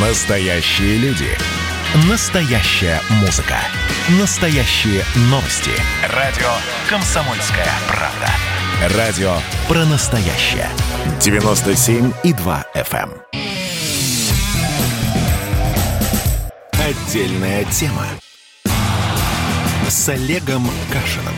Настоящие люди. Настоящая музыка. Настоящие новости. Радио «Комсомольская правда». Радио про настоящее. 97,2 FM. эм. Отдельная тема. С Олегом Кашиным.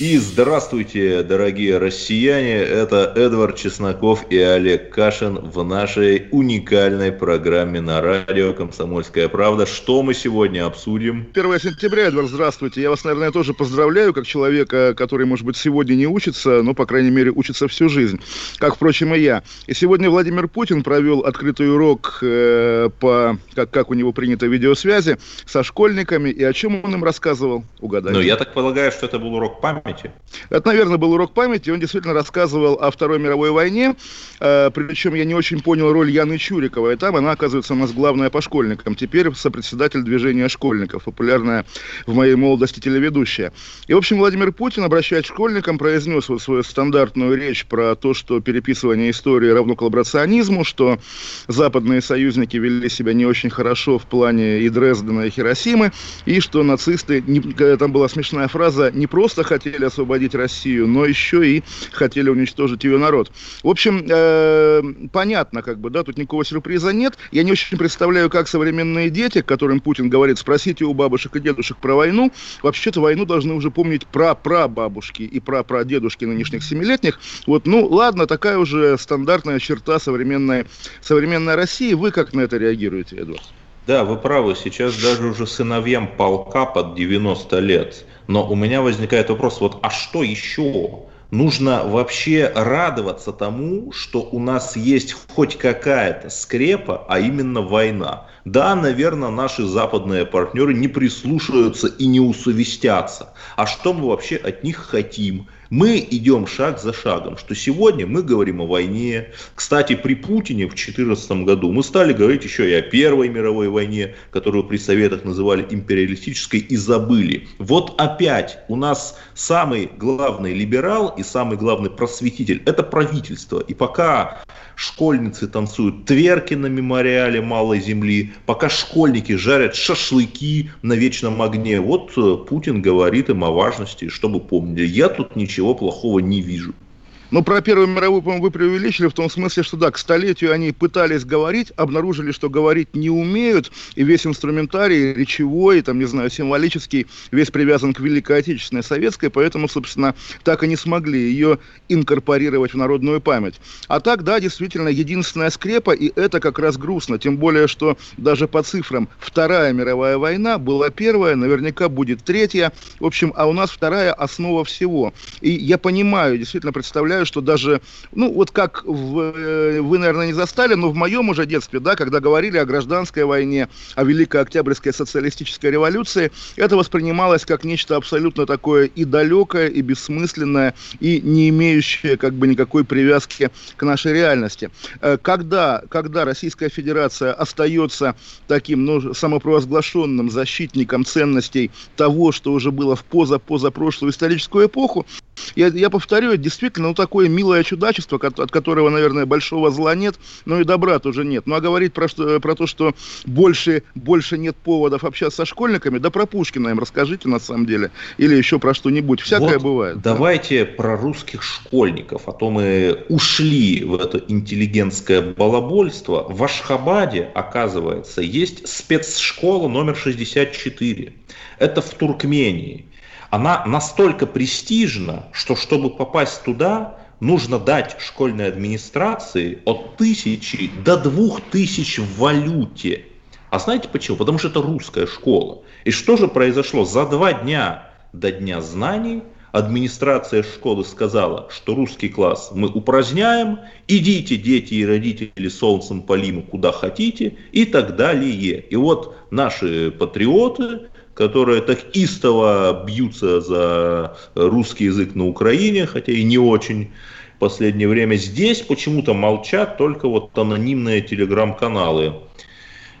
И здравствуйте, дорогие россияне! Это Эдвард Чесноков и Олег Кашин в нашей уникальной программе на радио «Комсомольская правда». Что мы сегодня обсудим? 1 сентября, Эдвард, здравствуйте. Я вас, наверное, тоже поздравляю, как человека, который, может быть, сегодня не учится, но, по крайней мере, учится всю жизнь, как, впрочем, и я. И сегодня Владимир Путин провел открытый урок э, по, как, как у него принято, видеосвязи со школьниками. И о чем он им рассказывал? Угадайте. Ну, я так полагаю, что это был урок памяти. Это, наверное, был урок памяти. Он действительно рассказывал о Второй мировой войне. Э, причем я не очень понял роль Яны Чуриковой. Там она, оказывается, у нас главная по школьникам. Теперь сопредседатель движения школьников. Популярная в моей молодости телеведущая. И, в общем, Владимир Путин, обращаясь к школьникам, произнес вот свою стандартную речь про то, что переписывание истории равно коллаборационизму, что западные союзники вели себя не очень хорошо в плане и Дрездена, и Хиросимы, и что нацисты, не, там была смешная фраза, не просто хотели освободить Россию, но еще и хотели уничтожить ее народ. В общем, э, понятно, как бы, да, тут никакого сюрприза нет. Я не очень представляю, как современные дети, которым Путин говорит, спросите у бабушек и дедушек про войну, вообще-то войну должны уже помнить про прабабушки и про прадедушки нынешних семилетних. Вот, ну, ладно, такая уже стандартная черта современной, современной России. Вы как на это реагируете, Эдуард? Да, вы правы, сейчас даже уже сыновьям полка под 90 лет. Но у меня возникает вопрос, вот а что еще? Нужно вообще радоваться тому, что у нас есть хоть какая-то скрепа, а именно война. Да, наверное, наши западные партнеры не прислушаются и не усовестятся. А что мы вообще от них хотим? Мы идем шаг за шагом, что сегодня мы говорим о войне. Кстати, при Путине в 2014 году мы стали говорить еще и о Первой мировой войне, которую при Советах называли империалистической, и забыли. Вот опять у нас самый главный либерал и самый главный просветитель – это правительство. И пока школьницы танцуют тверки на мемориале Малой Земли, пока школьники жарят шашлыки на вечном огне, вот э, Путин говорит им о важности, чтобы помнили. Я тут ничего ничего плохого не вижу. Ну, про Первую мировую, по-моему, вы преувеличили в том смысле, что да, к столетию они пытались говорить, обнаружили, что говорить не умеют, и весь инструментарий речевой, там, не знаю, символический, весь привязан к Великой Отечественной Советской, поэтому, собственно, так и не смогли ее инкорпорировать в народную память. А так, да, действительно, единственная скрепа, и это как раз грустно, тем более, что даже по цифрам Вторая мировая война была первая, наверняка будет третья, в общем, а у нас вторая основа всего. И я понимаю, действительно представляю, что даже, ну, вот как в, э, вы, наверное, не застали, но в моем уже детстве, да, когда говорили о гражданской войне, о Великой Октябрьской социалистической революции, это воспринималось как нечто абсолютно такое и далекое, и бессмысленное, и не имеющее как бы никакой привязки к нашей реальности. Э, когда, когда Российская Федерация остается таким, ну, самопровозглашенным защитником ценностей того, что уже было в поза-позапрошлую историческую эпоху, я, я повторю, это действительно ну, такое милое чудачество, от которого, наверное, большого зла нет, но и добра тоже нет. Ну а говорить про, что, про то, что больше, больше нет поводов общаться со школьниками, да про Пушкина им расскажите на самом деле, или еще про что-нибудь. Всякое вот бывает. Давайте да? про русских школьников, а то мы ушли в это интеллигентское балабольство. В Ашхабаде, оказывается, есть спецшкола номер 64. Это в Туркмении она настолько престижна, что чтобы попасть туда, нужно дать школьной администрации от тысячи до двух тысяч в валюте. А знаете почему? Потому что это русская школа. И что же произошло? За два дня до Дня знаний администрация школы сказала, что русский класс мы упраздняем, идите, дети и родители, солнцем полиму куда хотите и так далее. И вот наши патриоты которые так истово бьются за русский язык на Украине, хотя и не очень в последнее время. Здесь почему-то молчат только вот анонимные телеграм-каналы.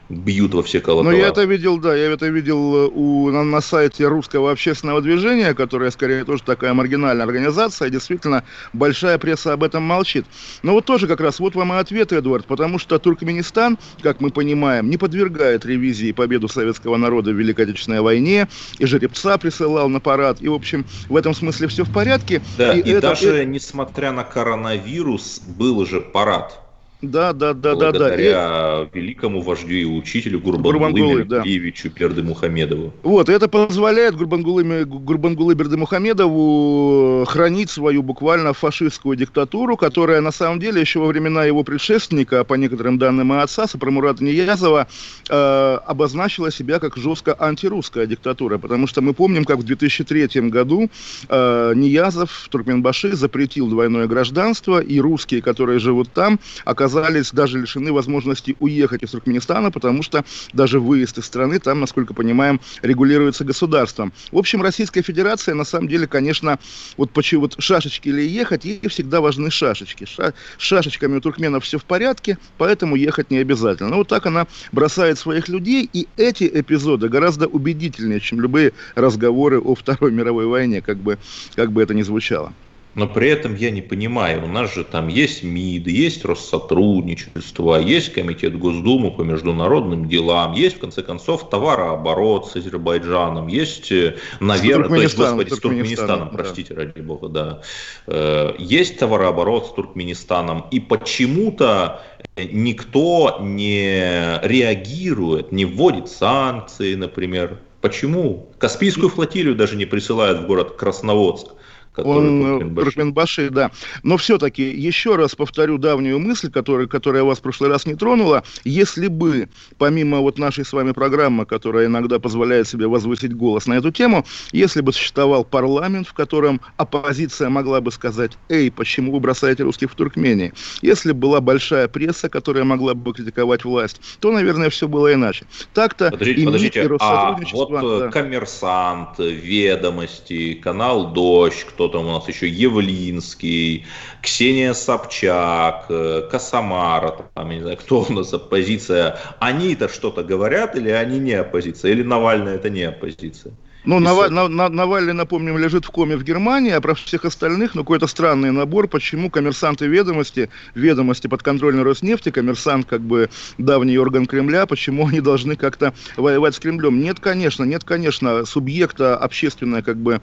Бьют во все колокола. Ну, я это видел, да, я это видел э, у, на, на сайте русского общественного движения, которое, скорее, тоже такая маргинальная организация, действительно, большая пресса об этом молчит. Но вот тоже как раз, вот вам и ответ, Эдуард, потому что Туркменистан, как мы понимаем, не подвергает ревизии победу советского народа в Великой Отечественной войне, и жеребца присылал на парад, и, в общем, в этом смысле все в порядке. Да, и, и это, даже, это... несмотря на коронавирус, был же парад. Да, да, да, да, да. Благодаря и... великому вождю и учителю Гурбангулы да. Берды Мухамедову. Вот, это позволяет Гурбангулы, Гурбангулы Берды Мухамедову хранить свою буквально фашистскую диктатуру, которая на самом деле еще во времена его предшественника, а по некоторым данным и отца, Сапрамурата Ниязова, э, обозначила себя как жестко антирусская диктатура, потому что мы помним, как в 2003 году э, Ниязов в Туркменбаши запретил двойное гражданство, и русские, которые живут там, оказались оказались даже лишены возможности уехать из Туркменистана, потому что даже выезд из страны там, насколько понимаем, регулируется государством. В общем, Российская Федерация, на самом деле, конечно, вот почему вот шашечки или ехать, ей всегда важны шашечки. Ша шашечками у туркменов все в порядке, поэтому ехать не обязательно. Но вот так она бросает своих людей, и эти эпизоды гораздо убедительнее, чем любые разговоры о Второй мировой войне, как бы, как бы это ни звучало. Но при этом я не понимаю, у нас же там есть МИД, есть Россотрудничество, есть Комитет Госдумы по международным делам, есть, в конце концов, товарооборот с Азербайджаном, есть, э, наверное, то есть, господи, с Туркменистаном, да. простите, ради бога, да. Э, есть товарооборот с Туркменистаном, и почему-то никто не реагирует, не вводит санкции, например. Почему? Каспийскую флотилию даже не присылают в город Красноводск он э, Туркменбаши, да. Но все-таки, еще раз повторю давнюю мысль, которая, которая вас в прошлый раз не тронула. Если бы, помимо вот нашей с вами программы, которая иногда позволяет себе возвысить голос на эту тему, если бы существовал парламент, в котором оппозиция могла бы сказать, эй, почему вы бросаете русских в Туркмении? Если бы была большая пресса, которая могла бы критиковать власть, то, наверное, все было иначе. Так-то подождите, и подождите, а вот э, да. коммерсант, ведомости, канал Дождь, кто кто там у нас еще, Явлинский, Ксения Собчак, э, Косомара, там, я не знаю, кто у нас оппозиция, они-то что-то говорят или они не оппозиция, или Навальный это не оппозиция? Ну, Наваль, на, Навальный, напомним, лежит в коме в Германии, а про всех остальных, ну, какой-то странный набор, почему коммерсанты ведомости, ведомости подконтрольной Роснефти, коммерсант, как бы, давний орган Кремля, почему они должны как-то воевать с Кремлем? Нет, конечно, нет, конечно, субъекта общественной, как бы,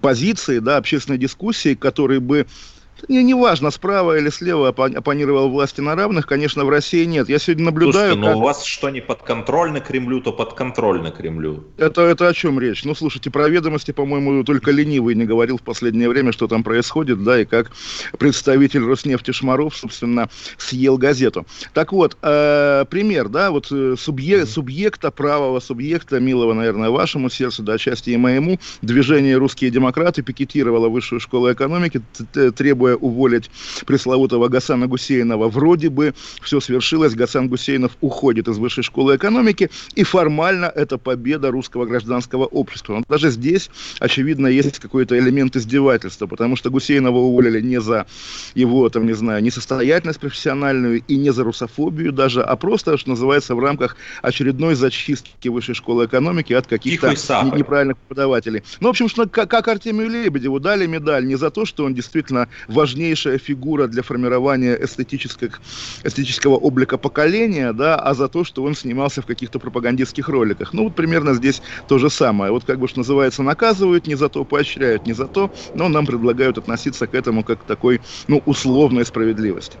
позиции, да, общественной дискуссии, который бы не, не важно, справа или слева оппонировал власти на равных, конечно, в России нет. Я сегодня наблюдаю... Слушайте, но как... у вас что не подконтрольно Кремлю, то подконтрольно Кремлю. Это, это о чем речь? Ну, слушайте, про ведомости, по-моему, только ленивый не говорил в последнее время, что там происходит, да, и как представитель Роснефти Шмаров, собственно, съел газету. Так вот, э, пример, да, вот э, субъект, субъекта, правого субъекта, милого, наверное, вашему сердцу, да, отчасти и моему, движение «Русские демократы» пикетировало высшую школу экономики, требуя требуя уволить пресловутого Гасана Гусейнова. Вроде бы все свершилось, Гасан Гусейнов уходит из высшей школы экономики, и формально это победа русского гражданского общества. Но даже здесь, очевидно, есть какой-то элемент издевательства, потому что Гусейнова уволили не за его, там, не знаю, несостоятельность профессиональную и не за русофобию даже, а просто, что называется, в рамках очередной зачистки высшей школы экономики от каких-то неправильных преподавателей. Ну, в общем, что, как, как Артемию Лебедеву дали медаль не за то, что он действительно в важнейшая фигура для формирования эстетических, эстетического облика поколения, да, а за то, что он снимался в каких-то пропагандистских роликах. Ну, вот примерно здесь то же самое. Вот как бы, что называется, наказывают не за то, поощряют не за то, но нам предлагают относиться к этому как к такой, ну, условной справедливости.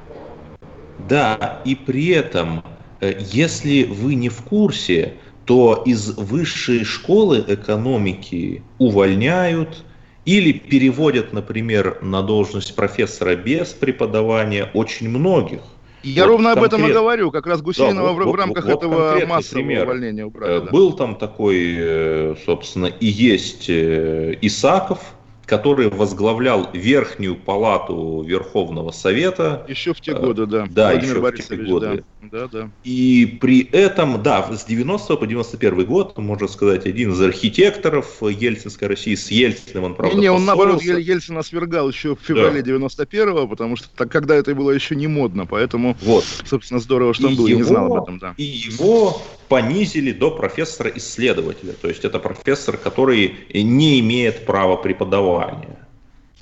Да, и при этом, э, если вы не в курсе, то из высшей школы экономики увольняют, или переводят, например, на должность профессора без преподавания очень многих. Я вот ровно конкрет... об этом и говорю, как раз Гусейнова да, вот, в рамках вот, этого массового пример. увольнения убрали. Э, да. Был там такой, э, собственно, и есть э, Исаков, который возглавлял Верхнюю палату Верховного Совета. Еще в те годы, да. Да, Владимир еще Борисович, в те годы. Да Да, да. И при этом, да, с 90 по 91 год, можно сказать, один из архитекторов Ельцинской России с Ельциным, он, правда, Не, не он наоборот Ельцина свергал еще в феврале да. 91-го, потому что так, когда это было еще не модно, поэтому, вот. собственно, здорово, что и он был, его, не знал об этом, да. И его понизили до профессора-исследователя, то есть это профессор, который не имеет права преподавания.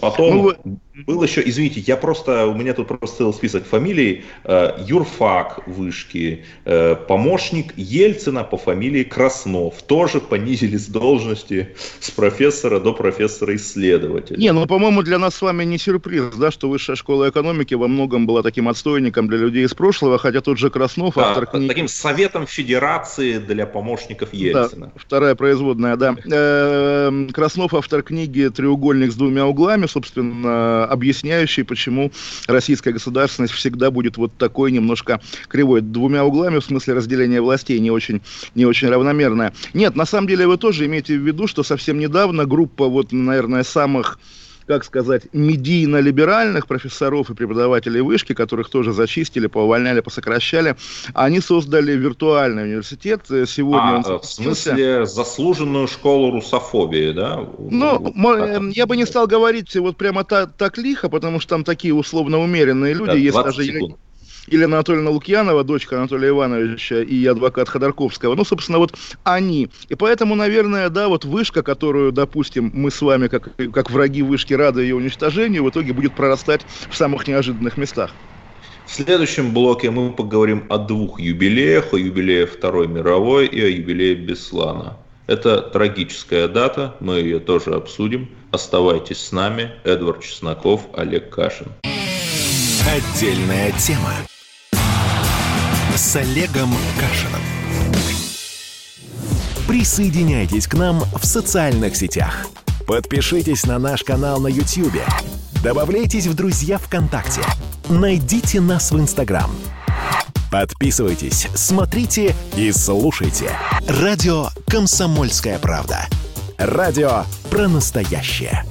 Потом ну, был еще, извините, я просто, у меня тут просто целый список фамилий. Э, юрфак Вышки, э, помощник Ельцина по фамилии Краснов. Тоже понизили с должности с профессора до профессора-исследователя. Не, ну, по-моему, для нас с вами не сюрприз, да, что Высшая школа экономики во многом была таким отстойником для людей из прошлого, хотя тот же Краснов, да, автор книги... Таким советом федерации для помощников Ельцина. Да, вторая производная, да. Э, Краснов, автор книги «Треугольник с двумя углами», собственно, объясняющий, почему российская государственность всегда будет вот такой немножко кривой, двумя углами, в смысле разделения властей, не очень, не очень равномерная. Нет, на самом деле вы тоже имеете в виду, что совсем недавно группа, вот, наверное, самых как сказать, медийно-либеральных профессоров и преподавателей вышки, которых тоже зачистили, поувольняли, посокращали, они создали виртуальный университет. Сегодня а, он в смысле заслуженную школу русофобии, да? Ну, как я бы не стал говорить вот прямо так, так лихо, потому что там такие условно умеренные люди, да, есть даже... Секунд. Елена Анатольевна Лукьянова, дочка Анатолия Ивановича и адвокат Ходорковского. Ну, собственно, вот они. И поэтому, наверное, да, вот вышка, которую, допустим, мы с вами, как, как враги вышки, рады ее уничтожению, в итоге будет прорастать в самых неожиданных местах. В следующем блоке мы поговорим о двух юбилеях, о юбилее Второй мировой и о юбилее Беслана. Это трагическая дата, мы ее тоже обсудим. Оставайтесь с нами. Эдвард Чесноков, Олег Кашин. Отдельная тема с Олегом Кашином. Присоединяйтесь к нам в социальных сетях. Подпишитесь на наш канал на YouTube. Добавляйтесь в друзья ВКонтакте. Найдите нас в Инстаграм. Подписывайтесь, смотрите и слушайте. Радио «Комсомольская правда». Радио про настоящее.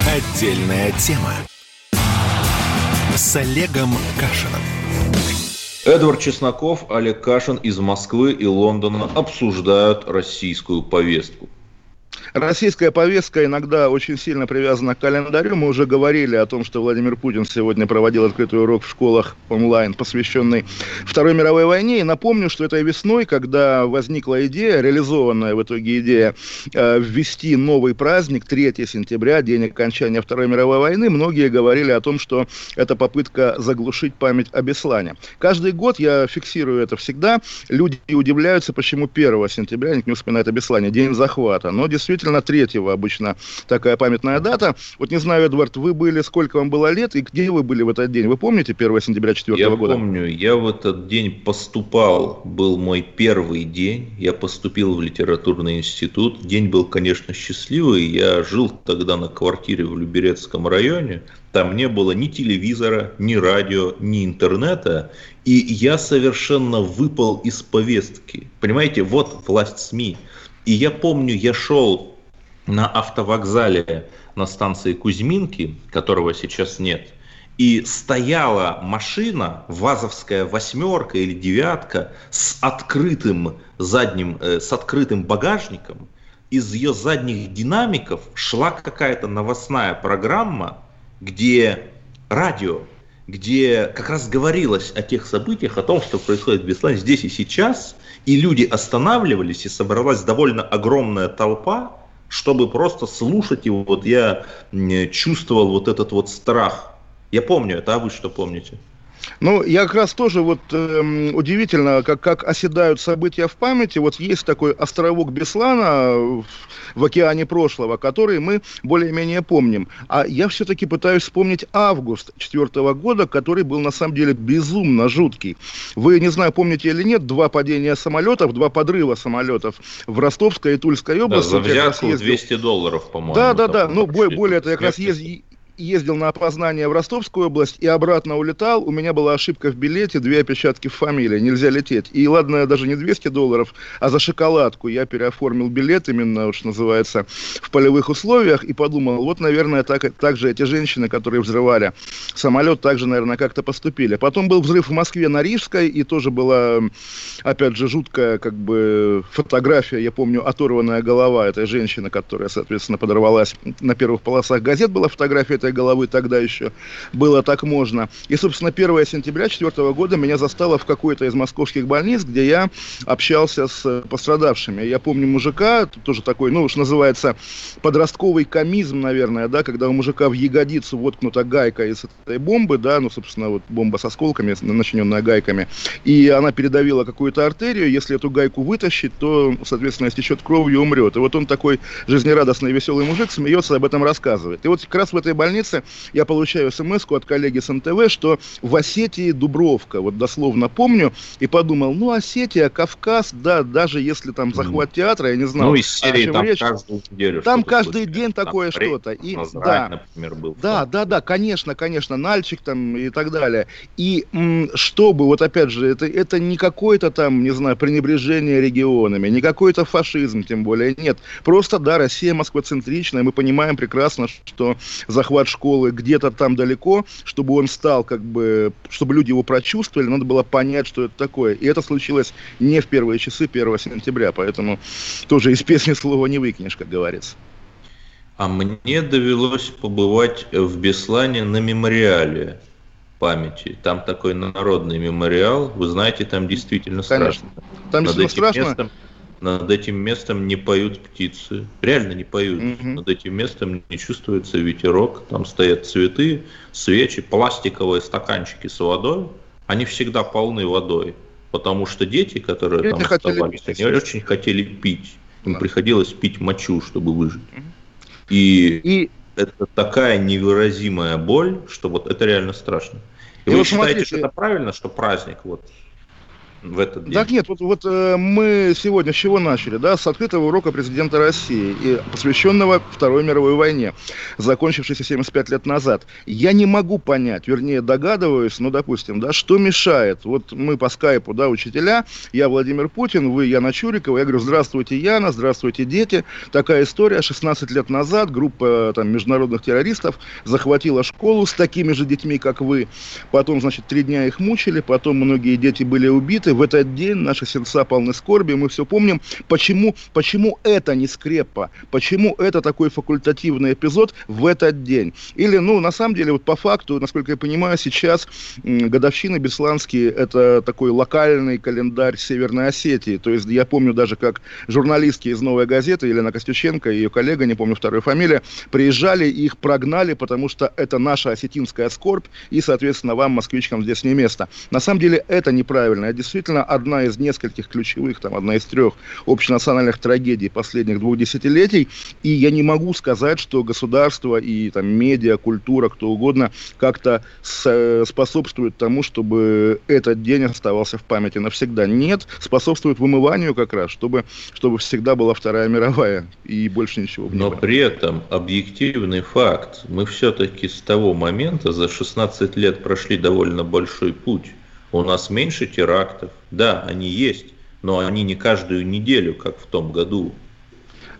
Отдельная тема с Олегом Кашиным. Эдвард Чесноков, Олег Кашин из Москвы и Лондона обсуждают российскую повестку. Российская повестка иногда очень сильно привязана к календарю. Мы уже говорили о том, что Владимир Путин сегодня проводил открытый урок в школах онлайн, посвященный Второй мировой войне. И напомню, что этой весной, когда возникла идея, реализованная в итоге идея э, ввести новый праздник, 3 сентября, день окончания Второй мировой войны, многие говорили о том, что это попытка заглушить память о Беслане. Каждый год, я фиксирую это всегда, люди удивляются, почему 1 сентября никто не вспоминает о Беслане, день захвата. Но действительно действительно третьего обычно такая памятная дата. Вот не знаю, Эдвард, вы были, сколько вам было лет и где вы были в этот день? Вы помните 1 сентября 4 я года? Я помню, я в этот день поступал, был мой первый день, я поступил в литературный институт. День был, конечно, счастливый, я жил тогда на квартире в Люберецком районе, там не было ни телевизора, ни радио, ни интернета, и я совершенно выпал из повестки. Понимаете, вот власть СМИ. И я помню, я шел на автовокзале на станции Кузьминки, которого сейчас нет, и стояла машина, ВАЗовская восьмерка или девятка, с открытым задним, э, с открытым багажником, из ее задних динамиков шла какая-то новостная программа, где радио, где как раз говорилось о тех событиях, о том, что происходит в Беслане здесь и сейчас, и люди останавливались, и собралась довольно огромная толпа, чтобы просто слушать его, вот я чувствовал вот этот вот страх. Я помню это, а вы что помните? Ну, я как раз тоже вот э, удивительно, как, как оседают события в памяти. Вот есть такой островок Беслана в, в океане прошлого, который мы более-менее помним. А я все-таки пытаюсь вспомнить август четвертого года, который был на самом деле безумно жуткий. Вы, не знаю, помните или нет, два падения самолетов, два подрыва самолетов в Ростовской и Тульской области. Да, за взятку ездил... 200 долларов, по-моему. Да, да, да. Ну, более, более это я как раз ездил ездил на опознание в Ростовскую область и обратно улетал, у меня была ошибка в билете, две опечатки в фамилии, нельзя лететь. И ладно, даже не 200 долларов, а за шоколадку я переоформил билет, именно, что называется, в полевых условиях, и подумал, вот, наверное, так, так же эти женщины, которые взрывали самолет, также, наверное, как-то поступили. Потом был взрыв в Москве на Рижской, и тоже была, опять же, жуткая, как бы, фотография, я помню, оторванная голова этой женщины, которая, соответственно, подорвалась на первых полосах газет, была фотография этой головы тогда еще было так можно. И, собственно, 1 сентября 2004 года меня застало в какой-то из московских больниц, где я общался с пострадавшими. Я помню мужика, тоже такой, ну, что называется, подростковый комизм, наверное, да, когда у мужика в ягодицу воткнута гайка из этой бомбы, да, ну, собственно, вот бомба с осколками, начиненная гайками, и она передавила какую-то артерию, если эту гайку вытащить, то, соответственно, истечет кровью и умрет. И вот он такой жизнерадостный, веселый мужик, смеется, об этом рассказывает. И вот как раз в этой больнице больнице я получаю смс от коллеги с НТВ, что в Осетии Дубровка, вот дословно помню, и подумал, ну, Осетия, Кавказ, да, даже если там захват театра, я не знаю. Ну, из серии там речь. каждую неделю Там каждый случается. день такое там что-то. И, да, например, был. Да, да, да, конечно, конечно, Нальчик там и так далее. И м, чтобы, вот опять же, это, это не какое-то там, не знаю, пренебрежение регионами, не какой-то фашизм, тем более, нет. Просто, да, Россия москвоцентричная, мы понимаем прекрасно, что захват от школы где-то там далеко, чтобы он стал как бы, чтобы люди его прочувствовали, надо было понять, что это такое. И это случилось не в первые часы 1 сентября, поэтому тоже из песни слова не выкинешь, как говорится. А мне довелось побывать в Беслане на мемориале памяти. Там такой народный мемориал. Вы знаете, там действительно Конечно. страшно. Там Над действительно страшно. Местом над этим местом не поют птицы. Реально не поют. Угу. Над этим местом не чувствуется ветерок. Там стоят цветы, свечи, пластиковые стаканчики с водой. Они всегда полны водой. Потому что дети, которые дети там оставались, пить, они очень хотели пить. Им да. приходилось пить мочу, чтобы выжить. Угу. И, И это такая невыразимая боль, что вот это реально страшно. И, И вы вот считаете, смотрите, что это правильно, что праздник вот в этот день? Так нет, вот, вот э, мы сегодня с чего начали, да, с открытого урока президента России, и посвященного Второй мировой войне, закончившейся 75 лет назад. Я не могу понять, вернее догадываюсь, ну, допустим, да, что мешает. Вот мы по скайпу, да, учителя, я Владимир Путин, вы Яна Чурикова, я говорю, здравствуйте, Яна, здравствуйте, дети. Такая история, 16 лет назад группа там международных террористов захватила школу с такими же детьми, как вы. Потом, значит, три дня их мучили, потом многие дети были убиты, в этот день наши сердца полны скорби, мы все помним, почему, почему это не скрепа, почему это такой факультативный эпизод в этот день. Или, ну, на самом деле, вот по факту, насколько я понимаю, сейчас годовщины Бесланские – это такой локальный календарь Северной Осетии. То есть я помню даже, как журналистки из «Новой газеты», Елена Костюченко и ее коллега, не помню вторую фамилию, приезжали и их прогнали, потому что это наша осетинская скорбь, и, соответственно, вам, москвичкам, здесь не место. На самом деле это неправильно. Это действительно действительно одна из нескольких ключевых, там, одна из трех общенациональных трагедий последних двух десятилетий. И я не могу сказать, что государство и там, медиа, культура, кто угодно как-то с, способствует тому, чтобы этот день оставался в памяти навсегда. Нет, способствует вымыванию как раз, чтобы, чтобы всегда была Вторая мировая и больше ничего. Но при этом объективный факт. Мы все-таки с того момента за 16 лет прошли довольно большой путь. У нас меньше терактов. Да, они есть, но они не каждую неделю, как в том году.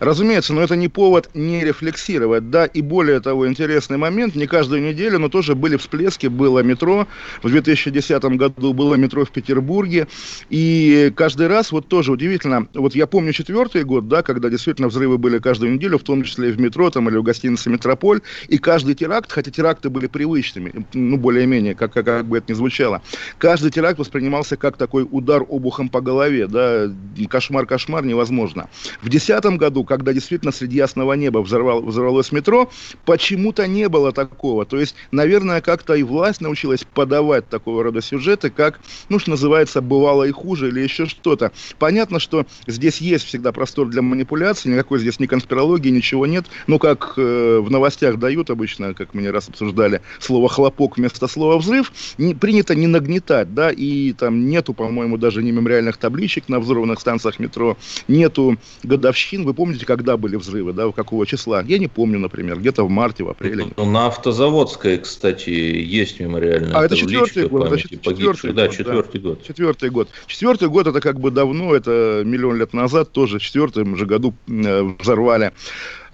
Разумеется, но это не повод не рефлексировать. Да, и более того, интересный момент, не каждую неделю, но тоже были всплески, было метро. В 2010 году было метро в Петербурге. И каждый раз, вот тоже удивительно, вот я помню четвертый год, да, когда действительно взрывы были каждую неделю, в том числе и в метро там, или в гостинице «Метрополь». И каждый теракт, хотя теракты были привычными, ну, более-менее, как, как, как бы это ни звучало, каждый теракт воспринимался как такой удар обухом по голове, да, кошмар-кошмар невозможно. В 2010 году, когда действительно среди ясного неба взорвал, взорвалось метро, почему-то не было такого. То есть, наверное, как-то и власть научилась подавать такого рода сюжеты, как, ну, что называется, бывало и хуже или еще что-то. Понятно, что здесь есть всегда простор для манипуляции, никакой здесь ни конспирологии, ничего нет. Ну, как э, в новостях дают обычно, как мы не раз обсуждали, слово «хлопок» вместо слова «взрыв», не, принято не нагнетать, да, и там нету, по-моему, даже ни мемориальных табличек на взорванных станциях метро, нету годовщин. Вы помните, помните, когда были взрывы, да, какого числа? Я не помню, например, где-то в марте, в апреле. Ну, на Автозаводской, кстати, есть мемориальная А это четвертый год, значит, четвертый да, год, четвертый да. год. Четвертый год. Четвертый год это как бы давно, это миллион лет назад, тоже в четвертом же году э, взорвали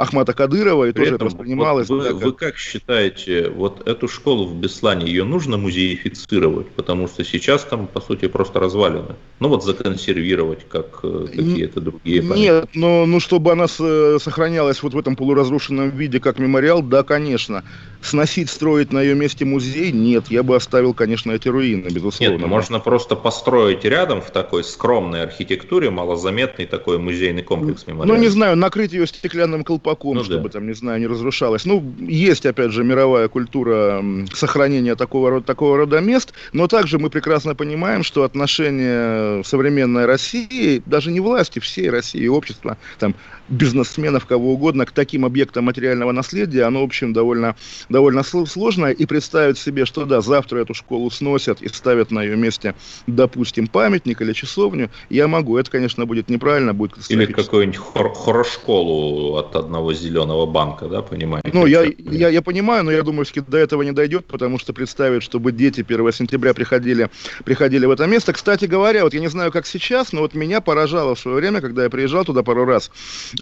Ахмата Кадырова, и При тоже этом, это воспринималось... вот вы, как- вы как считаете, вот эту школу в Беслане, ее нужно музеифицировать? Потому что сейчас там, по сути, просто развалины. Ну вот законсервировать, как э, какие-то другие памятники. Нет, но ну, чтобы она с- сохранялась вот в этом полуразрушенном виде, как мемориал, да, конечно. Сносить, строить на ее месте музей, нет, я бы оставил, конечно, эти руины, безусловно. Нет, ну, можно просто построить рядом в такой скромной архитектуре малозаметный такой музейный комплекс Ну, мемориальный. не знаю, накрыть ее стеклянным колпаком, Ну, чтобы да. там, не знаю, не разрушалась. Ну, есть, опять же, мировая культура сохранения такого рода, такого рода мест, но также мы прекрасно понимаем, что отношение современной России, даже не власти, всей России, общества, там, бизнесменов, кого угодно, к таким объектам материального наследия, оно, в общем, довольно, довольно сл- сложное. И представить себе, что, да, завтра эту школу сносят и ставят на ее месте, допустим, памятник или часовню, я могу. Это, конечно, будет неправильно, будет Или какую-нибудь хор- хорошколу от одного зеленого банка, да, понимаете? Ну, я, я, я понимаю, но я думаю, что до этого не дойдет, потому что представить, чтобы дети 1 сентября приходили, приходили в это место. Кстати говоря, вот я не знаю, как сейчас, но вот меня поражало в свое время, когда я приезжал туда пару раз,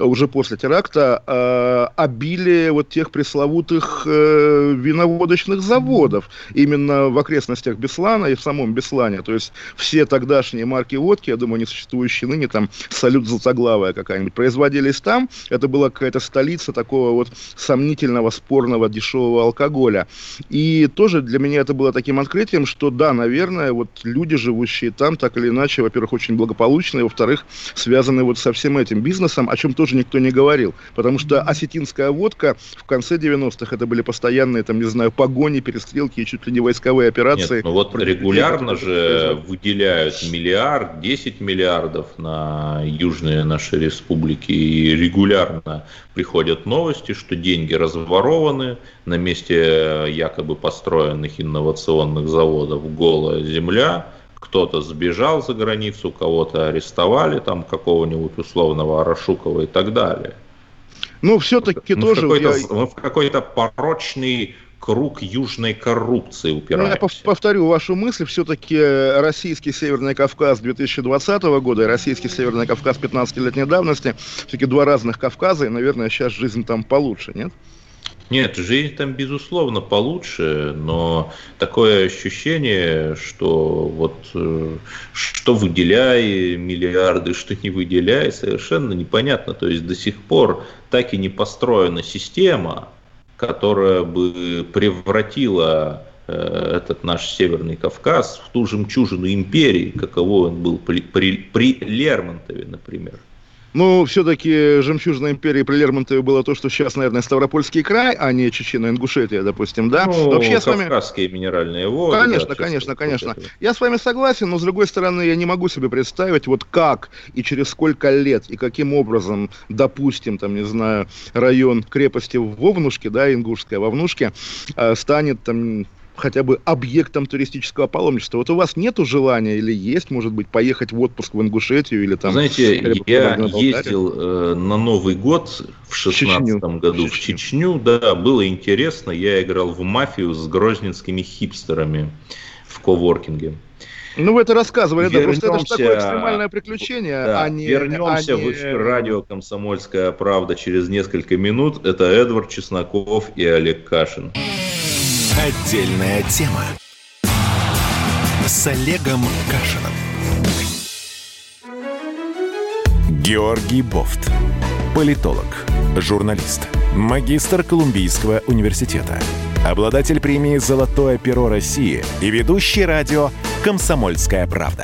уже после теракта, э, обилие вот тех пресловутых э, виноводочных заводов именно в окрестностях Беслана и в самом Беслане. То есть все тогдашние марки водки, я думаю, несуществующие ныне, там, салют золотоглавая какая-нибудь, производились там. Это была какая-то столица такого вот сомнительного, спорного, дешевого алкоголя. И тоже для меня это было таким открытием, что да, наверное, вот люди, живущие там, так или иначе, во-первых, очень благополучные, во-вторых, связаны вот со всем этим бизнесом, о чем тоже никто не говорил. Потому что осетинская водка в конце 90-х это были постоянные, там, не знаю, погони, перестрелки и чуть ли не войсковые операции. Нет, ну вот регулярно же выделяют миллиард, 10 миллиардов на южные наши республики, и регулярно приходят новости, что деньги разворованы, на месте якобы построенных инновационных заводов голая земля, кто-то сбежал за границу, кого-то арестовали, там какого-нибудь условного Арашукова и так далее. Ну, все-таки мы, тоже... в какой-то, я- мы в какой-то порочный круг южной коррупции Ну, я упираемся. пов- повторю вашу мысль. Все-таки российский Северный Кавказ 2020 года и российский Северный Кавказ 15-летней давности все-таки два разных Кавказа, и, наверное, сейчас жизнь там получше, нет? Нет, жизнь там, безусловно, получше, но такое ощущение, что вот э, что выделяй миллиарды, что не выделяй, совершенно непонятно. То есть до сих пор так и не построена система, которая бы превратила э, этот наш Северный Кавказ в ту жемчужину империи, каково он был при, при, при Лермонтове, например. Ну, все-таки жемчужной империи при Лермонтове было то, что сейчас, наверное, Ставропольский край, а не Чечена-Ингушетия, допустим, да? Ну, Вообще я с вами... минеральные воды. Конечно, да, конечно, конечно. это. Я с вами согласен, но с другой стороны, я не могу себе представить, вот как и через сколько лет и каким образом, допустим, там, не знаю, район крепости в Вовнушке, да, Ингушская, Вовнушке, э, станет там хотя бы объектом туристического паломничества. Вот у вас нету желания или есть, может быть, поехать в отпуск в Ингушетию или там... Знаете, я ездил э, на Новый год в шестнадцатом году в Чечню. Чечню, да, было интересно, я играл в мафию с грозненскими хипстерами в коворкинге. Ну, вы это рассказывали, да, просто это же Вернемся- такое экстремальное приключение, Да, а не... вернемся а не- в эфир радио «Комсомольская правда» через несколько минут. Это Эдвард Чесноков и Олег Кашин. Отдельная тема. С Олегом Кашиным. Георгий Бофт. Политолог, журналист, магистр Колумбийского университета, обладатель премии «Золотое перо России» и ведущий радио «Комсомольская правда».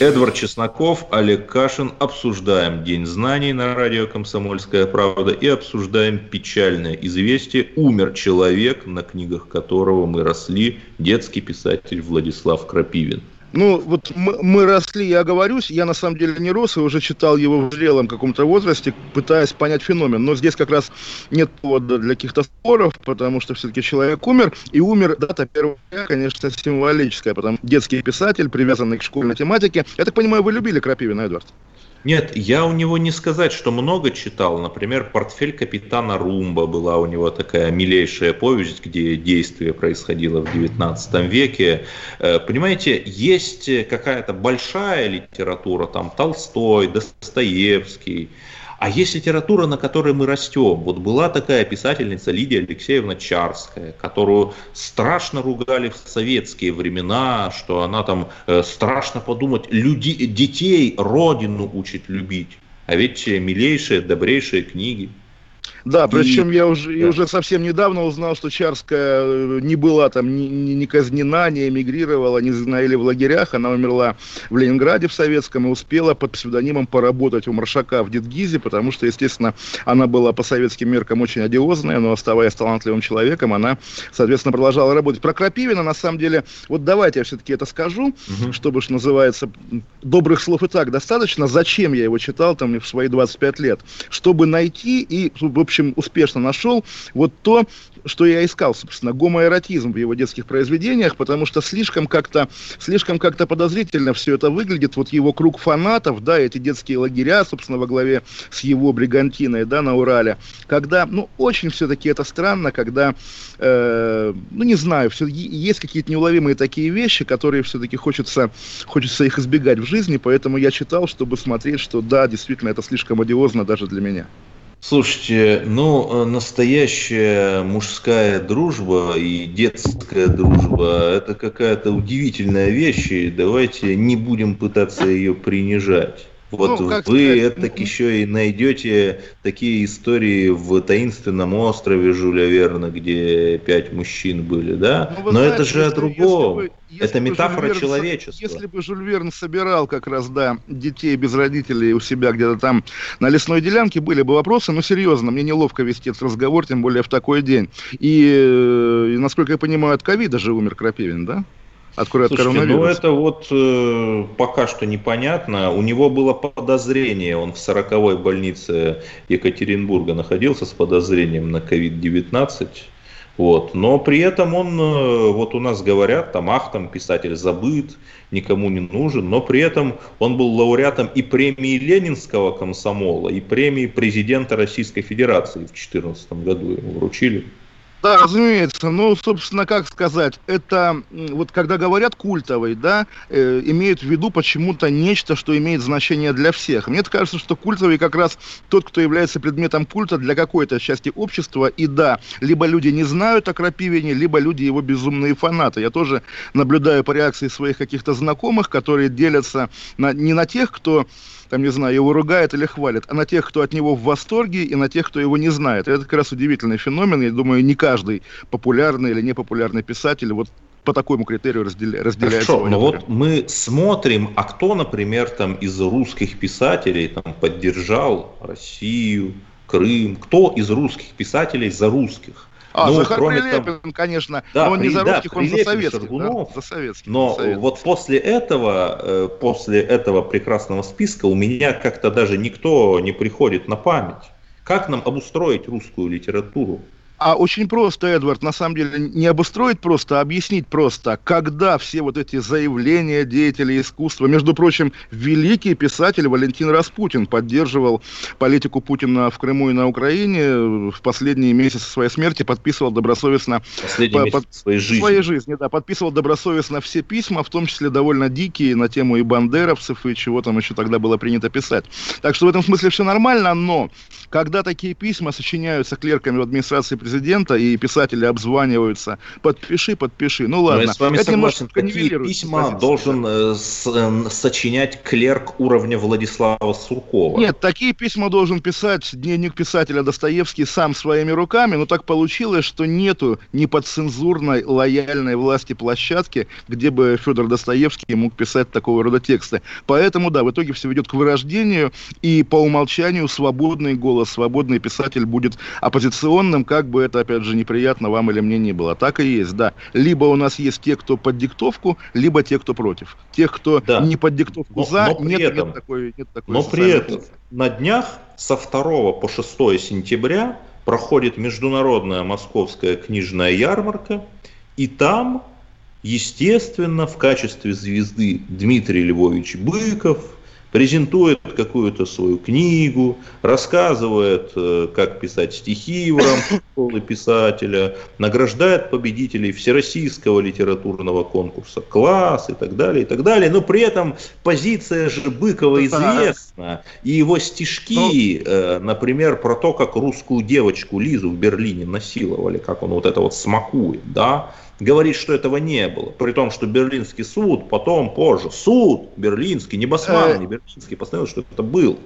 Эдвард Чесноков, Олег Кашин. Обсуждаем День знаний на радио «Комсомольская правда» и обсуждаем печальное известие. Умер человек, на книгах которого мы росли, детский писатель Владислав Крапивин. Ну, вот мы, мы росли, я оговорюсь, я на самом деле не рос и уже читал его в зрелом каком-то возрасте, пытаясь понять феномен. Но здесь как раз нет повода для каких-то споров, потому что все-таки человек умер, и умер дата первого конечно, символическая, потому что детский писатель, привязанный к школьной тематике. Я так понимаю, вы любили Крапивина, Эдвард? Нет, я у него не сказать, что много читал. Например, «Портфель капитана Румба» была у него такая милейшая повесть, где действие происходило в XIX веке. Э, понимаете, есть какая-то большая литература, там Толстой, Достоевский, а есть литература, на которой мы растем. Вот была такая писательница Лидия Алексеевна Чарская, которую страшно ругали в советские времена, что она там э, страшно подумать, люди, детей родину учит любить. А ведь милейшие, добрейшие книги. Да, причем и... я уже, да. уже совсем недавно узнал, что Чарская э, не была там ни, ни казнена, не эмигрировала, не знаили в лагерях. Она умерла в Ленинграде в советском и успела под псевдонимом поработать у Маршака в Дедгизе, потому что, естественно, она была по советским меркам очень одиозная, но оставаясь талантливым человеком, она, соответственно, продолжала работать. Про Крапивина, на самом деле, вот давайте я все-таки это скажу, угу. чтобы, что называется, добрых слов и так достаточно. Зачем я его читал там в свои 25 лет? Чтобы найти и, в общем, успешно нашел вот то, что я искал, собственно, гомоэротизм в его детских произведениях, потому что слишком как-то слишком как-то подозрительно все это выглядит. Вот его круг фанатов, да, эти детские лагеря, собственно, во главе с его бригантиной, да, на Урале, когда, ну, очень все-таки это странно, когда, э, ну, не знаю, все, есть какие-то неуловимые такие вещи, которые все-таки хочется, хочется их избегать в жизни, поэтому я читал, чтобы смотреть, что да, действительно, это слишком одиозно даже для меня. Слушайте, ну, э, настоящая мужская дружба и детская дружба – это какая-то удивительная вещь, и давайте не будем пытаться ее принижать. Вот ну, вы это еще и найдете такие истории в таинственном острове Жюля Верна, где пять мужчин были, да? Ну, Но знаете, это же о другом. Если бы, если это метафора Верн, человечества. Если бы Жюль Верн собирал как раз, да, детей без родителей у себя где-то там на лесной делянке, были бы вопросы, но серьезно, мне неловко вести этот разговор, тем более в такой день. И, э, насколько я понимаю, от ковида же умер Крапивин, да? От, Слушайте, от коронавируса? Ну, это вот э, пока что непонятно. У него было подозрение, он в 40-й больнице Екатеринбурга находился с подозрением на COVID-19. Вот. Но при этом он, э, вот у нас говорят, там, ах, там писатель забыт, никому не нужен, но при этом он был лауреатом и премии Ленинского комсомола, и премии президента Российской Федерации в 2014 году ему вручили. Да, разумеется. Ну, собственно, как сказать, это вот когда говорят культовый, да, э, имеют в виду почему-то нечто, что имеет значение для всех. Мне кажется, что культовый как раз тот, кто является предметом культа для какой-то части общества. И да, либо люди не знают о Крапивине, либо люди его безумные фанаты. Я тоже наблюдаю по реакции своих каких-то знакомых, которые делятся на, не на тех, кто там, не знаю, его ругает или хвалит, а на тех, кто от него в восторге, и на тех, кто его не знает. это как раз удивительный феномен. Я думаю, не каждый популярный или непопулярный писатель вот по такому критерию разделя, разделяет Хорошо, но вот мы смотрим, а кто, например, там из русских писателей там, поддержал Россию, Крым, кто из русских писателей за русских? А, ну, Захар кроме Прилепин, того... конечно, да, но он не за русских, да, он Прилепин, за советских. Шаргунов, да, за советских. Но за советских. вот после этого, э, после этого прекрасного списка у меня как-то даже никто не приходит на память. Как нам обустроить русскую литературу? А очень просто, Эдвард, на самом деле не обустроить просто, а объяснить просто, когда все вот эти заявления деятелей искусства, между прочим, великий писатель Валентин Распутин поддерживал политику Путина в Крыму и на Украине, в последние месяцы своей смерти подписывал добросовестно... Последние по, под, своей жизни. Своей жизни, да, подписывал добросовестно все письма, в том числе довольно дикие, на тему и бандеровцев, и чего там еще тогда было принято писать. Так что в этом смысле все нормально, но когда такие письма сочиняются клерками в администрации президента президента, и писатели обзваниваются. Подпиши, подпиши. Ну ладно. Но я с вами Это согласен. Такие письма должен э, с, э, сочинять клерк уровня Владислава Суркова. Нет, такие письма должен писать дневник писателя Достоевский сам своими руками, но так получилось, что нету неподцензурной лояльной власти площадки, где бы Федор Достоевский мог писать такого рода тексты. Поэтому, да, в итоге все ведет к вырождению, и по умолчанию свободный голос, свободный писатель будет оппозиционным, как бы это, опять же, неприятно вам или мне не было. Так и есть, да. Либо у нас есть те, кто под диктовку, либо те, кто против. Тех, кто да. не под диктовку но, за, но нет, этом, нет такой, нет такой Но при этом на днях со 2 по 6 сентября проходит международная московская книжная ярмарка, и там, естественно, в качестве звезды Дмитрий Львович Быков – презентует какую-то свою книгу, рассказывает, э, как писать стихи в рамках школы писателя, награждает победителей Всероссийского литературного конкурса «Класс» и так далее, и так далее. Но при этом позиция же Быкова известна, и его стишки, ну, э, например, про то, как русскую девочку Лизу в Берлине насиловали, как он вот это вот смакует, да, говорит, что этого не было. При том, что Берлинский суд потом, позже, суд Берлинский, не Басман, э. не Берлинский, постановил, что это был.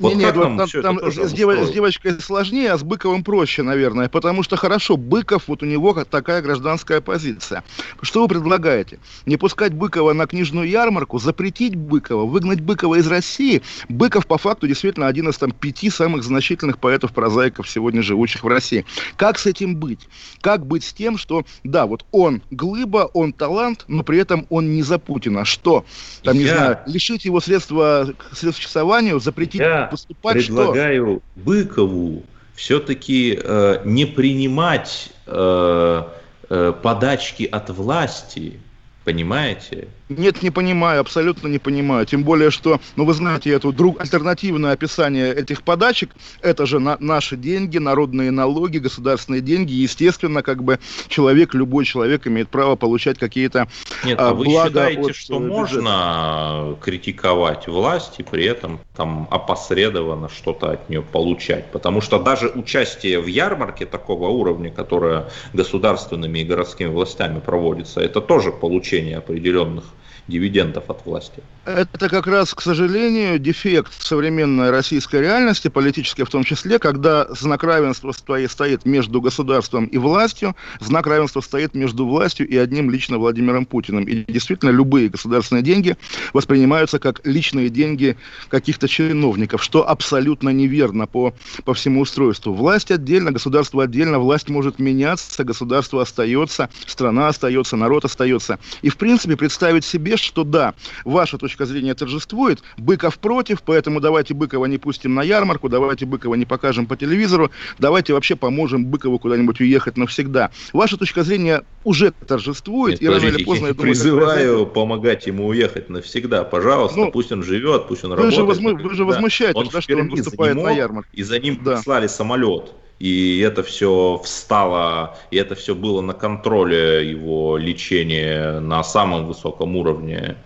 Вот нет, нет, там, там, там с, дев, с девочкой сложнее, а с Быковым проще, наверное, потому что хорошо, Быков, вот у него такая гражданская позиция. Что вы предлагаете? Не пускать Быкова на книжную ярмарку, запретить Быкова, выгнать Быкова из России? Быков по факту действительно один из там пяти самых значительных поэтов-прозаиков сегодня живущих в России. Как с этим быть? Как быть с тем, что, да, вот он глыба, он талант, но при этом он не за Путина. Что? Там, Я... не знаю, лишить его средства к средствочасованию, запретить Я поступать предлагаю что? Быкову все-таки э, не принимать э, э, подачки от власти, Понимаете? Нет, не понимаю, абсолютно не понимаю. Тем более, что, ну вы знаете, это друг, альтернативное описание этих подачек, это же на, наши деньги, народные налоги, государственные деньги. Естественно, как бы человек, любой человек имеет право получать какие-то Нет, а, а вы считаете, от что э, бюджета? можно критиковать власть и при этом там опосредованно что-то от нее получать? Потому что даже участие в ярмарке такого уровня, которое государственными и городскими властями проводится, это тоже получение определенных дивидендов от власти. Это как раз, к сожалению, дефект современной российской реальности, политической в том числе, когда знак равенства стоит между государством и властью, знак равенства стоит между властью и одним лично Владимиром Путиным. И действительно, любые государственные деньги воспринимаются как личные деньги каких-то чиновников, что абсолютно неверно по, по всему устройству. Власть отдельно, государство отдельно, власть может меняться, государство остается, страна остается, народ остается. И, в принципе, представить себе, что да, ваша точка зрения торжествует, Быков против, поэтому давайте Быкова не пустим на ярмарку, давайте Быкова не покажем по телевизору, давайте вообще поможемБыкову куда-нибудь уехать навсегда. Ваша точка зрения уже торжествует, Нет, и рано или поздно, я думаю, Призываю помогать ему уехать навсегда, пожалуйста, ну, пусть он живет, пусть он вы работает. Же возму... Вы же возмущаетесь, он да, что он выступает на ярмарке. И за ним да. прислали самолет и это все встало, и это все было на контроле его лечения на самом высоком уровне.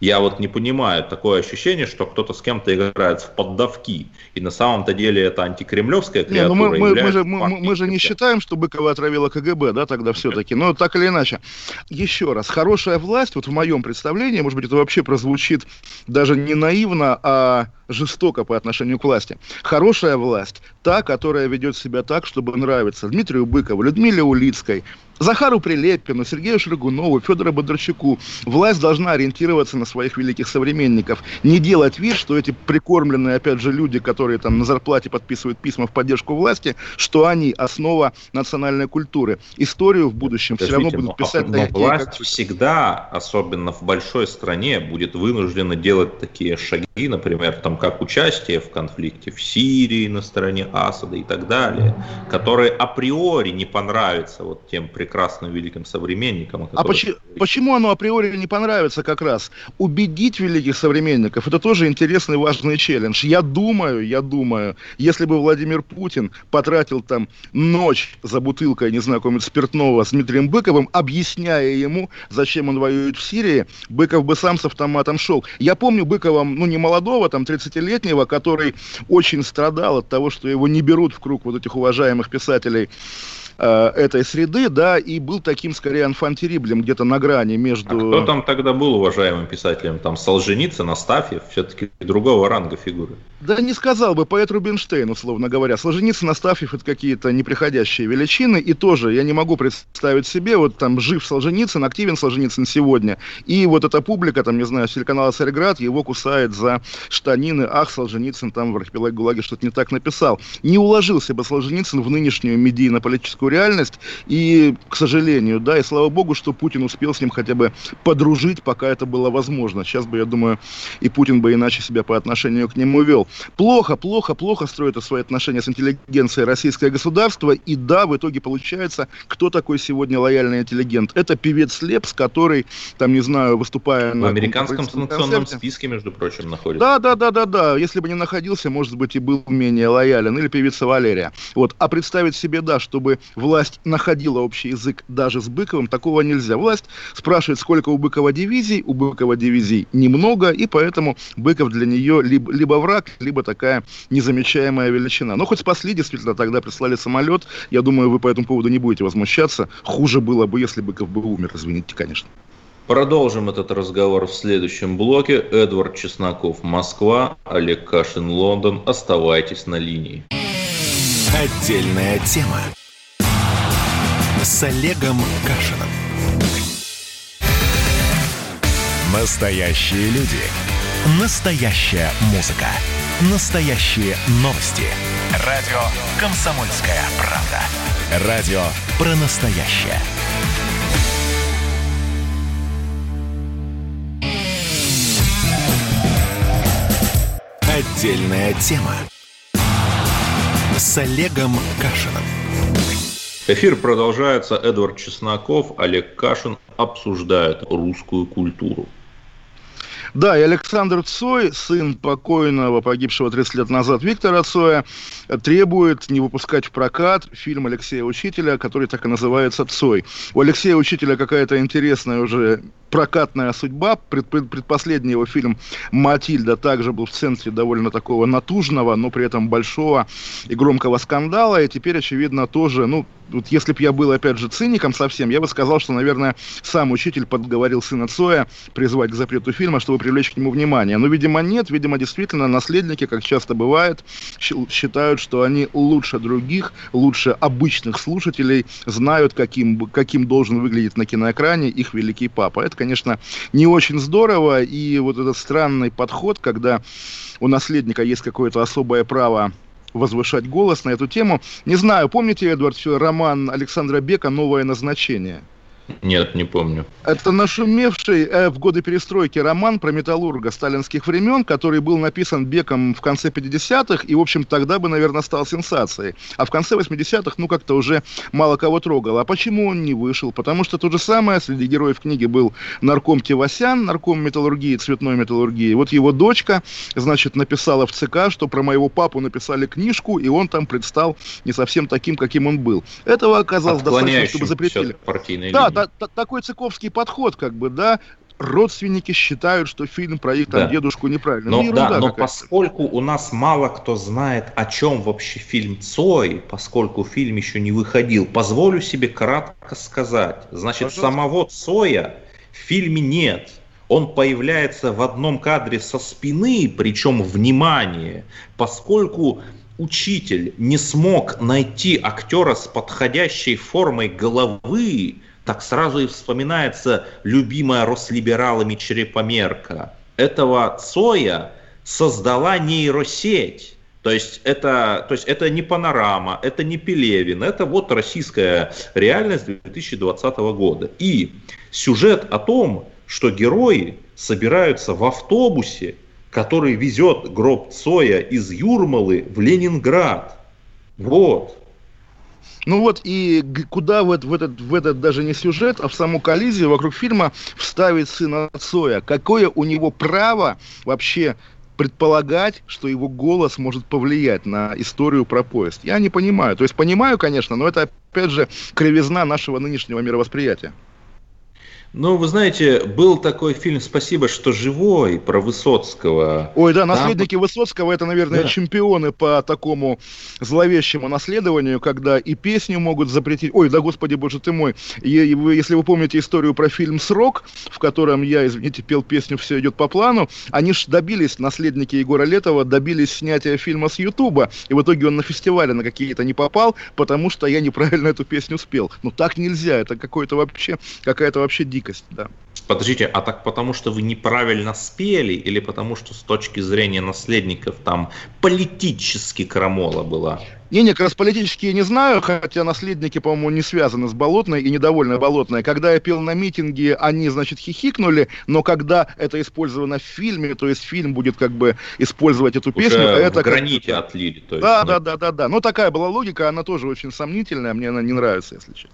Я вот не понимаю такое ощущение, что кто-то с кем-то играет в поддавки. И на самом-то деле это антикремлевская креатура. Не, ну мы, мы, мы, же, мы, мы же не считаем, что Быкова отравила КГБ, да, тогда все-таки. Но так или иначе. Еще раз, хорошая власть, вот в моем представлении, может быть, это вообще прозвучит даже не наивно, а жестоко по отношению к власти. Хорошая власть, та, которая ведет себя так, чтобы нравиться Дмитрию Быкову, Людмиле Улицкой, Захару Прилепину, Сергею Шрагунову, Федору Бондарчуку. Власть должна ориентироваться на своих великих современников. Не делать вид, что эти прикормленные, опять же, люди, которые там на зарплате подписывают письма в поддержку власти, что они основа национальной культуры. Историю в будущем Подождите, все равно будут писать но, но такие, власть как... всегда, особенно в большой стране, будет вынуждена делать такие шаги, например, там как участие в конфликте в Сирии на стороне Асада и так далее, которые априори не понравятся вот тем прекрасным великим современникам. А почему, почему оно априори не понравится как раз? Убедить великих современников, это тоже интересный важный челлендж. Я думаю, я думаю, если бы Владимир Путин потратил там ночь за бутылкой, не знаю, какого-нибудь спиртного с Дмитрием Быковым, объясняя ему, зачем он воюет в Сирии, Быков бы сам с автоматом шел. Я помню Быкова, ну не молодого, там 30-летнего, который очень страдал от того, что его не берут в круг вот этих уважаемых писателей э, этой среды, да, и был таким, скорее, анфантериблем где-то на грани между... А кто там тогда был уважаемым писателем? Там Солженицын, Астафьев, все-таки другого ранга фигуры. Да не сказал бы, поэт Рубинштейн, условно говоря. Солженицын, Астафьев – это какие-то неприходящие величины, и тоже я не могу представить себе, вот там жив Солженицын, активен Солженицын сегодня, и вот эта публика, там, не знаю, с телеканала «Царьград» его кусает за штанины, ах, Солженицын там в архипелаге ГУЛАГе что-то не так написал. Не уложился бы Солженицын в нынешнюю медийно-политическую реальность, и, к сожалению, да, и слава богу, что Путин успел с ним хотя бы подружить, пока это было возможно. Сейчас бы, я думаю, и Путин бы иначе себя по отношению к нему вел. Плохо, плохо, плохо строит свои отношения с интеллигенцией российское государство, и да, в итоге получается, кто такой сегодня лояльный интеллигент? Это певец Лепс, который, там, не знаю, выступая в на... Американском санкционном списке, между прочим, находится. Да, да, да, да, да. Если бы не находился, может быть, и был менее лоялен. Или певица Валерия. Вот. А представить себе, да, чтобы власть находила общий язык даже с Быковым, такого нельзя. Власть спрашивает, сколько у Быкова дивизий, у Быкова дивизий немного, и поэтому Быков для нее либо, либо враг, либо такая незамечаемая величина. Но хоть спасли, действительно, тогда прислали самолет. Я думаю, вы по этому поводу не будете возмущаться. Хуже было бы, если бы умер, извините, конечно. Продолжим этот разговор в следующем блоке. Эдвард Чесноков, Москва, Олег Кашин, Лондон. Оставайтесь на линии. Отдельная тема с Олегом Кашином. Настоящие люди. Настоящая музыка. Настоящие новости. Радио «Комсомольская правда». Радио про настоящее. Отдельная тема с Олегом Кашиным. Эфир продолжается. Эдвард Чесноков, Олег Кашин обсуждают русскую культуру. Да, и Александр Цой, сын покойного, погибшего 30 лет назад Виктора Цоя, требует не выпускать в прокат фильм Алексея Учителя, который так и называется «Цой». У Алексея Учителя какая-то интересная уже прокатная судьба. Пред, пред, предпоследний его фильм «Матильда» также был в центре довольно такого натужного, но при этом большого и громкого скандала. И теперь, очевидно, тоже, ну, вот если бы я был, опять же, циником совсем, я бы сказал, что, наверное, сам учитель подговорил сына Цоя призвать к запрету фильма, чтобы привлечь к нему внимание. Но, видимо, нет. Видимо, действительно, наследники, как часто бывает, считают, что они лучше других, лучше обычных слушателей, знают, каким, каким должен выглядеть на киноэкране их великий папа. Это, конечно, не очень здорово. И вот этот странный подход, когда у наследника есть какое-то особое право возвышать голос на эту тему. Не знаю, помните, Эдвард, роман Александра Бека «Новое назначение»? Нет, не помню. Это нашумевший э, в годы перестройки роман про металлурга сталинских времен, который был написан Беком в конце 50-х, и, в общем, тогда бы, наверное, стал сенсацией. А в конце 80-х, ну, как-то уже мало кого трогал. А почему он не вышел? Потому что то же самое, среди героев книги был нарком Тевасян, нарком металлургии, цветной металлургии. Вот его дочка, значит, написала в ЦК, что про моего папу написали книжку, и он там предстал не совсем таким, каким он был. Этого оказалось достаточно, чтобы запретили. Да, та, та, такой цыковский подход, как бы, да, родственники считают, что фильм про их там да. дедушку неправильно. Но, ну, да, но поскольку у нас мало кто знает, о чем вообще фильм Цой, поскольку фильм еще не выходил, позволю себе кратко сказать. Значит, Пожалуйста. самого Цоя в фильме нет. Он появляется в одном кадре со спины, причем внимание, поскольку учитель не смог найти актера с подходящей формой головы, так сразу и вспоминается любимая рослибералами черепомерка. Этого Цоя создала нейросеть. То есть, это, то есть это не панорама, это не Пелевин, это вот российская реальность 2020 года. И сюжет о том, что герои собираются в автобусе, который везет гроб Цоя из Юрмалы в Ленинград. Вот. Ну вот и куда в, в, этот, в этот даже не сюжет, а в саму коллизию вокруг фильма вставить сына Цоя. Какое у него право вообще предполагать, что его голос может повлиять на историю про поезд. Я не понимаю. То есть понимаю, конечно, но это, опять же, кривизна нашего нынешнего мировосприятия. Ну, вы знаете, был такой фильм «Спасибо, что живой» про Высоцкого. Ой, да, наследники Там... Высоцкого это, наверное, да. чемпионы по такому зловещему наследованию, когда и песню могут запретить. Ой, да, господи, боже ты мой. И, вы, если вы помните историю про фильм «Срок», в котором я, извините, пел песню «Все идет по плану», они ж добились, наследники Егора Летова, добились снятия фильма с Ютуба, и в итоге он на фестивале на какие-то не попал, потому что я неправильно эту песню спел. Ну так нельзя, это какой-то вообще, какая-то вообще дикость, да. Подождите, а так потому что вы неправильно спели или потому что с точки зрения наследников там политически крамола была? Не-не, как раз политически я не знаю, хотя наследники, по-моему, не связаны с Болотной и недовольны Болотной. Когда я пел на митинге, они, значит, хихикнули, но когда это использовано в фильме, то есть фильм будет как бы использовать эту Уже песню, в это... граните как... отлили. То есть, да, да, да, да, да. Ну, такая была логика, она тоже очень сомнительная, мне она не нравится, если честно.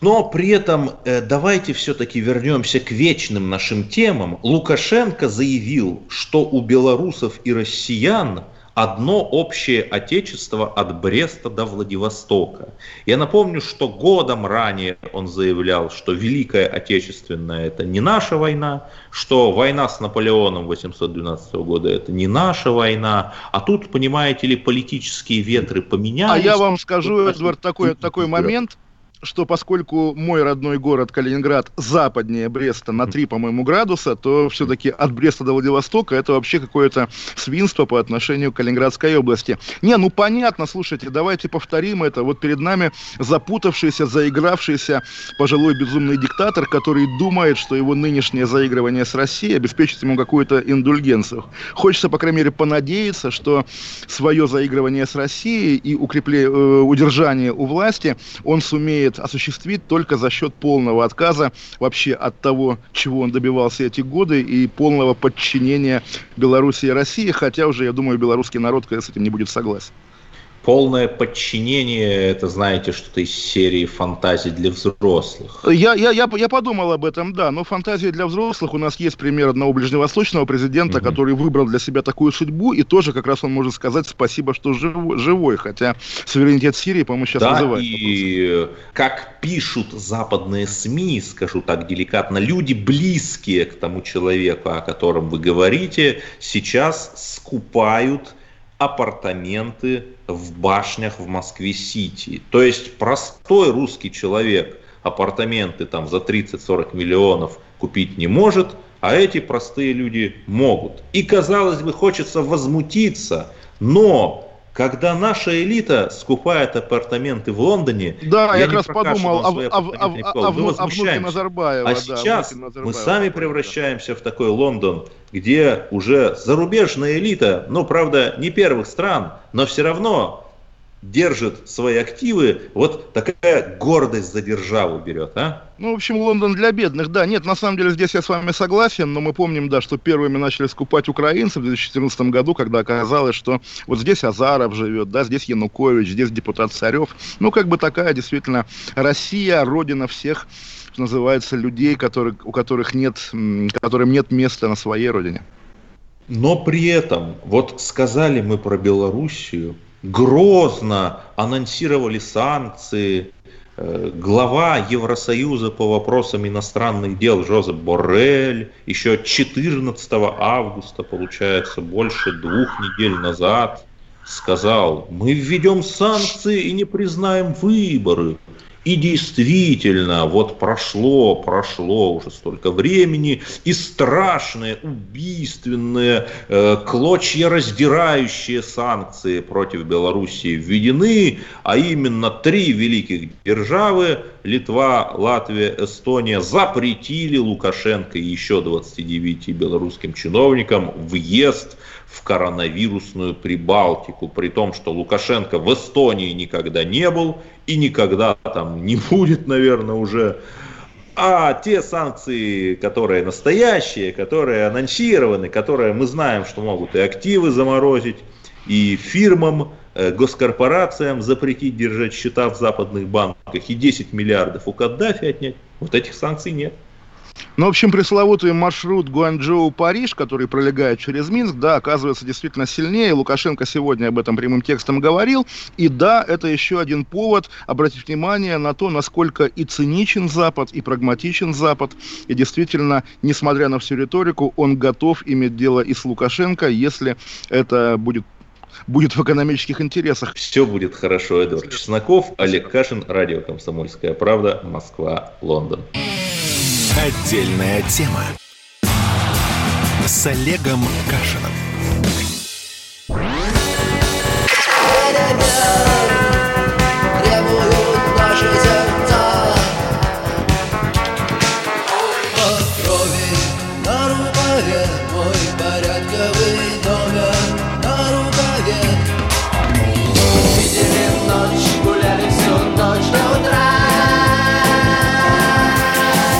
Но при этом э, давайте все-таки вернемся к вечным нашим темам. Лукашенко заявил, что у белорусов и россиян одно общее отечество от Бреста до Владивостока. Я напомню, что годом ранее он заявлял, что Великая Отечественная это не наша война, что война с Наполеоном 812 года это не наша война, а тут, понимаете ли, политические ветры поменялись. А я вам скажу, Эдвард, такой, такой момент, что поскольку мой родной город Калининград западнее Бреста на 3, по-моему, градуса, то все-таки от Бреста до Владивостока это вообще какое-то свинство по отношению к Калининградской области. Не, ну понятно, слушайте, давайте повторим это. Вот перед нами запутавшийся, заигравшийся пожилой безумный диктатор, который думает, что его нынешнее заигрывание с Россией обеспечит ему какую-то индульгенцию. Хочется, по крайней мере, понадеяться, что свое заигрывание с Россией и укрепление, э, удержание у власти он сумеет сумеет осуществить только за счет полного отказа вообще от того, чего он добивался эти годы, и полного подчинения Беларуси и России, хотя уже, я думаю, белорусский народ с этим не будет согласен. Полное подчинение, это, знаете, что-то из серии фантазий для взрослых. Я, я, я, я подумал об этом, да, но фантазии для взрослых у нас есть пример одного ближневосточного президента, угу. который выбрал для себя такую судьбу, и тоже как раз он может сказать спасибо, что жив, живой, хотя суверенитет Сирии, по-моему, сейчас да, вызывает. и как пишут западные СМИ, скажу так деликатно, люди близкие к тому человеку, о котором вы говорите, сейчас скупают апартаменты в башнях в Москве-Сити. То есть простой русский человек апартаменты там за 30-40 миллионов купить не может, а эти простые люди могут. И казалось бы, хочется возмутиться, но когда наша элита скупает апартаменты в Лондоне, да, я, я как раз подумал о, о, о, о, о, Назарбаева. А да, сейчас Назарбаева, мы сами превращаемся в такой Лондон, где уже зарубежная элита, ну, правда, не первых стран, но все равно держит свои активы, вот такая гордость за державу берет, а? Ну, в общем, Лондон для бедных, да. Нет, на самом деле здесь я с вами согласен, но мы помним, да, что первыми начали скупать украинцев в 2014 году, когда оказалось, что вот здесь Азаров живет, да, здесь Янукович, здесь депутат Царев. Ну, как бы такая действительно Россия, родина всех, что называется, людей, которые, у которых нет, которым нет места на своей родине. Но при этом, вот сказали мы про Белоруссию, грозно анонсировали санкции. Э, глава Евросоюза по вопросам иностранных дел Жозеп Боррель еще 14 августа, получается, больше двух недель назад, сказал, мы введем санкции и не признаем выборы. И действительно, вот прошло, прошло уже столько времени, и страшные, убийственные, э, клочья раздирающие санкции против Белоруссии введены, а именно три великих державы, Литва, Латвия, Эстония, запретили Лукашенко и еще 29 белорусским чиновникам въезд в коронавирусную Прибалтику, при том, что Лукашенко в Эстонии никогда не был и никогда там не будет, наверное, уже. А те санкции, которые настоящие, которые анонсированы, которые мы знаем, что могут и активы заморозить, и фирмам, э, госкорпорациям запретить держать счета в западных банках, и 10 миллиардов у Каддафи отнять, вот этих санкций нет. Ну, в общем, пресловутый маршрут Гуанчжоу-Париж, который пролегает через Минск, да, оказывается действительно сильнее. Лукашенко сегодня об этом прямым текстом говорил. И да, это еще один повод обратить внимание на то, насколько и циничен Запад, и прагматичен Запад. И действительно, несмотря на всю риторику, он готов иметь дело и с Лукашенко, если это будет будет в экономических интересах. Все будет хорошо, Эдуард Чесноков, Олег Кашин, Радио «Комсомольская правда», Москва, Лондон. Отдельная тема с Олегом Кашиным.